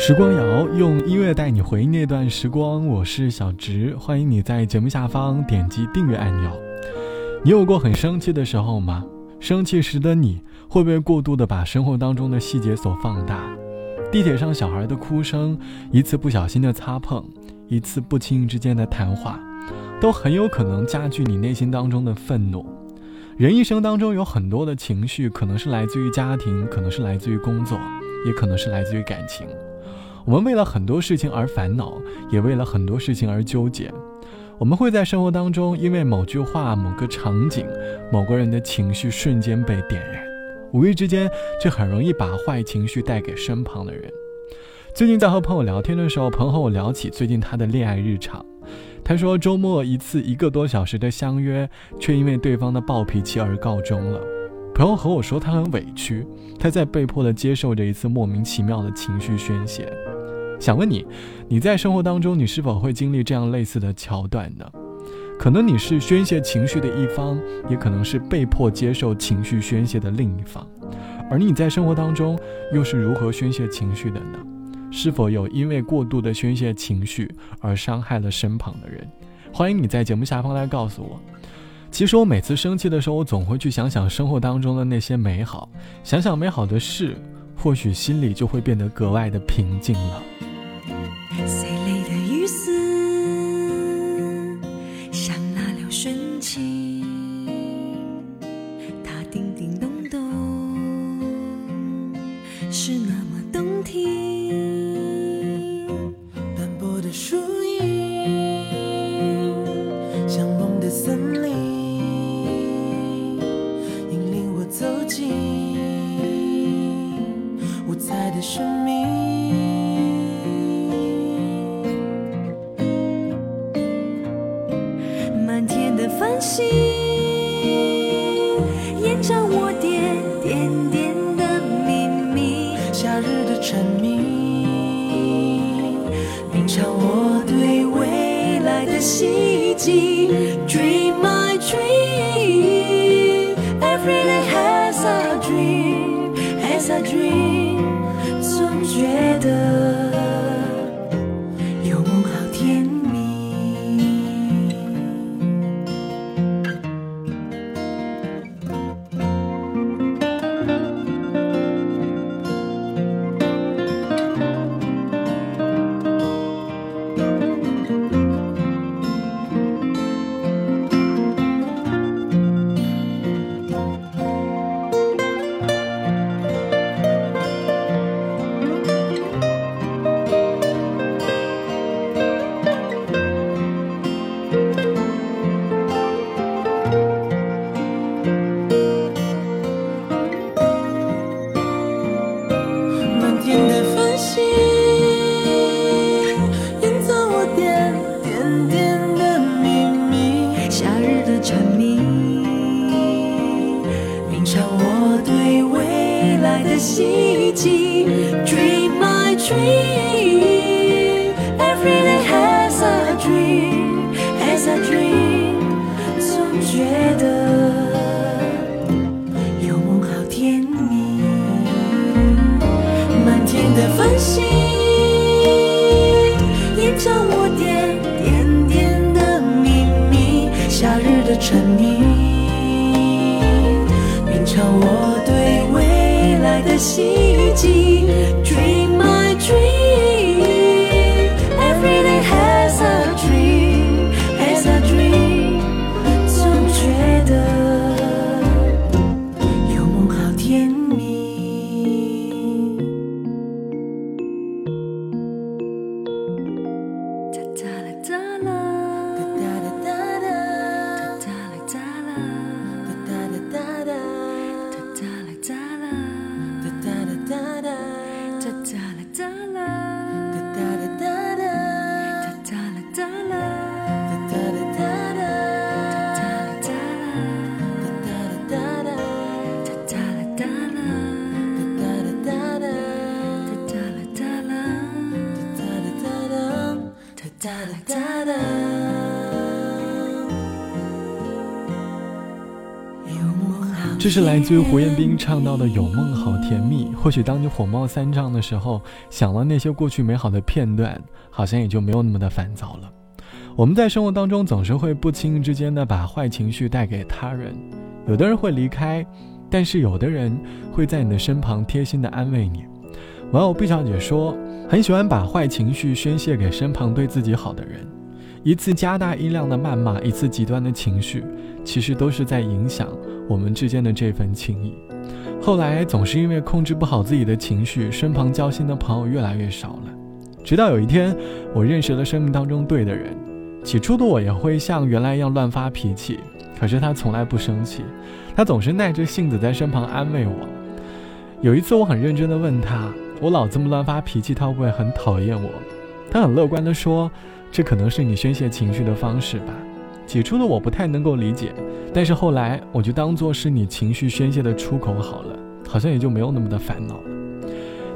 时光谣用音乐带你回忆那段时光，我是小植，欢迎你在节目下方点击订阅按钮。你有过很生气的时候吗？生气时的你会不会过度的把生活当中的细节所放大？地铁上小孩的哭声，一次不小心的擦碰，一次不经意之间的谈话，都很有可能加剧你内心当中的愤怒。人一生当中有很多的情绪，可能是来自于家庭，可能是来自于工作，也可能是来自于感情。我们为了很多事情而烦恼，也为了很多事情而纠结。我们会在生活当中，因为某句话、某个场景、某个人的情绪瞬间被点燃，无意之间却很容易把坏情绪带给身旁的人。最近在和朋友聊天的时候，朋友和我聊起最近他的恋爱日常。他说，周末一次一个多小时的相约，却因为对方的暴脾气而告终了。朋友和我说，他很委屈，他在被迫的接受着一次莫名其妙的情绪宣泄。想问你，你在生活当中，你是否会经历这样类似的桥段呢？可能你是宣泄情绪的一方，也可能是被迫接受情绪宣泄的另一方。而你在生活当中又是如何宣泄情绪的呢？是否有因为过度的宣泄情绪而伤害了身旁的人？欢迎你在节目下方来告诉我。其实我每次生气的时候，我总会去想想生活当中的那些美好，想想美好的事，或许心里就会变得格外的平静了。来的希冀。Dream my dream, every day has a dream, has a dream。总觉得有梦好甜蜜。满天的繁星，映照我点点点的秘密。夏日的蝉鸣，鸣唱我对奇迹。Dream my dream, 这是来自于胡彦斌唱到的《有梦好甜蜜》。或许当你火冒三丈的时候，想了那些过去美好的片段，好像也就没有那么的烦躁了。我们在生活当中总是会不经意之间的把坏情绪带给他人，有的人会离开，但是有的人会在你的身旁贴心的安慰你。网友毕小姐说，很喜欢把坏情绪宣泄给身旁对自己好的人，一次加大音量的谩骂，一次极端的情绪，其实都是在影响。我们之间的这份情谊，后来总是因为控制不好自己的情绪，身旁交心的朋友越来越少了。直到有一天，我认识了生命当中对的人。起初的我也会像原来一样乱发脾气，可是他从来不生气，他总是耐着性子在身旁安慰我。有一次，我很认真地问他：“我老这么乱发脾气，他会不会很讨厌我？”他很乐观地说：“这可能是你宣泄情绪的方式吧。”起初的我不太能够理解，但是后来我就当做是你情绪宣泄的出口好了，好像也就没有那么的烦恼了。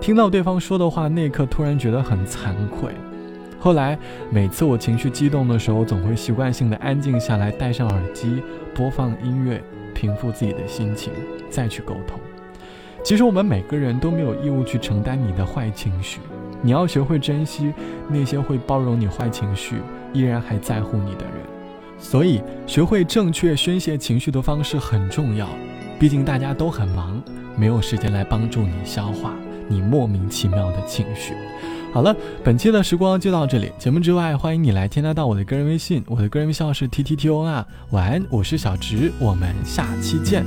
听到对方说的话，那一刻突然觉得很惭愧。后来每次我情绪激动的时候，总会习惯性的安静下来，戴上耳机，播放音乐，平复自己的心情，再去沟通。其实我们每个人都没有义务去承担你的坏情绪，你要学会珍惜那些会包容你坏情绪，依然还在乎你的人。所以，学会正确宣泄情绪的方式很重要。毕竟大家都很忙，没有时间来帮助你消化你莫名其妙的情绪。好了，本期的时光就到这里。节目之外，欢迎你来添加到我的个人微信，我的个人微信号是 t t t o n。晚安，我是小直，我们下期见。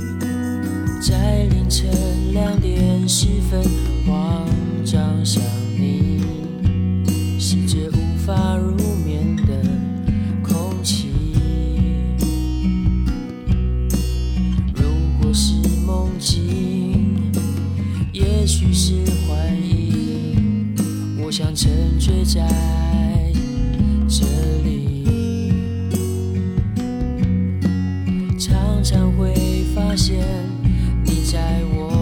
在凌晨两点十分，慌张想你，会发现。你在我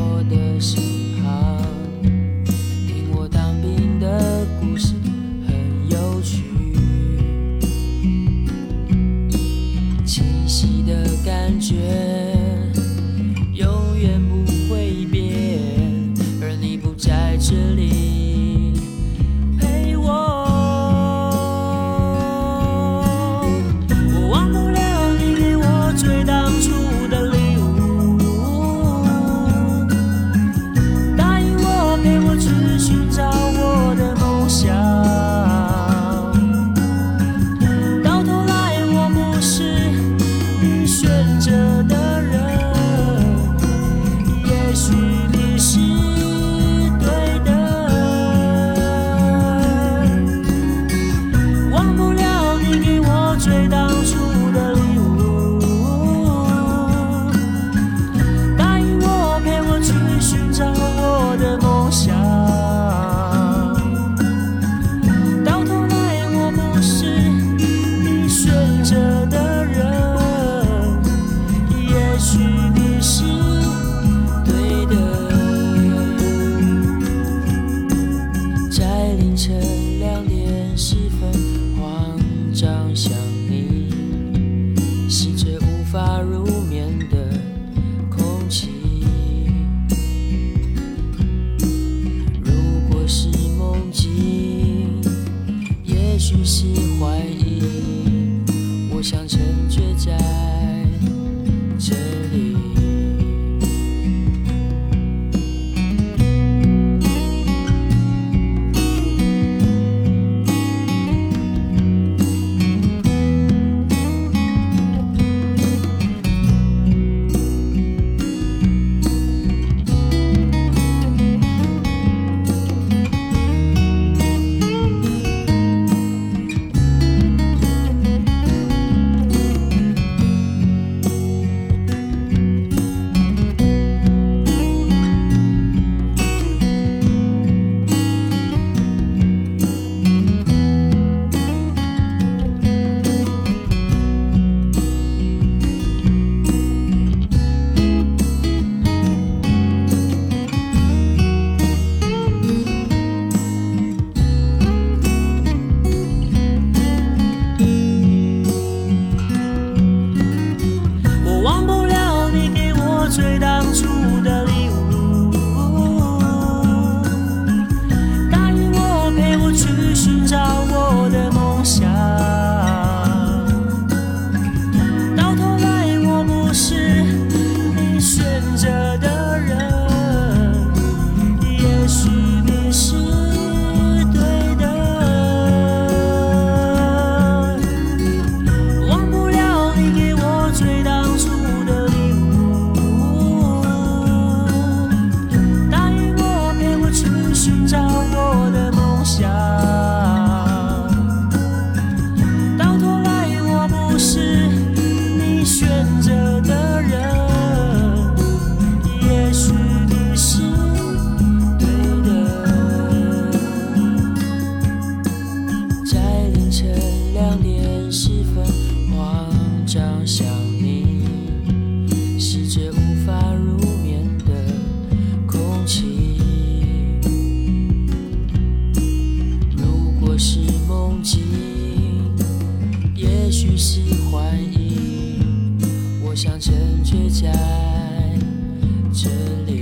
你心却无法如喜欢你，我想沉醉在这里。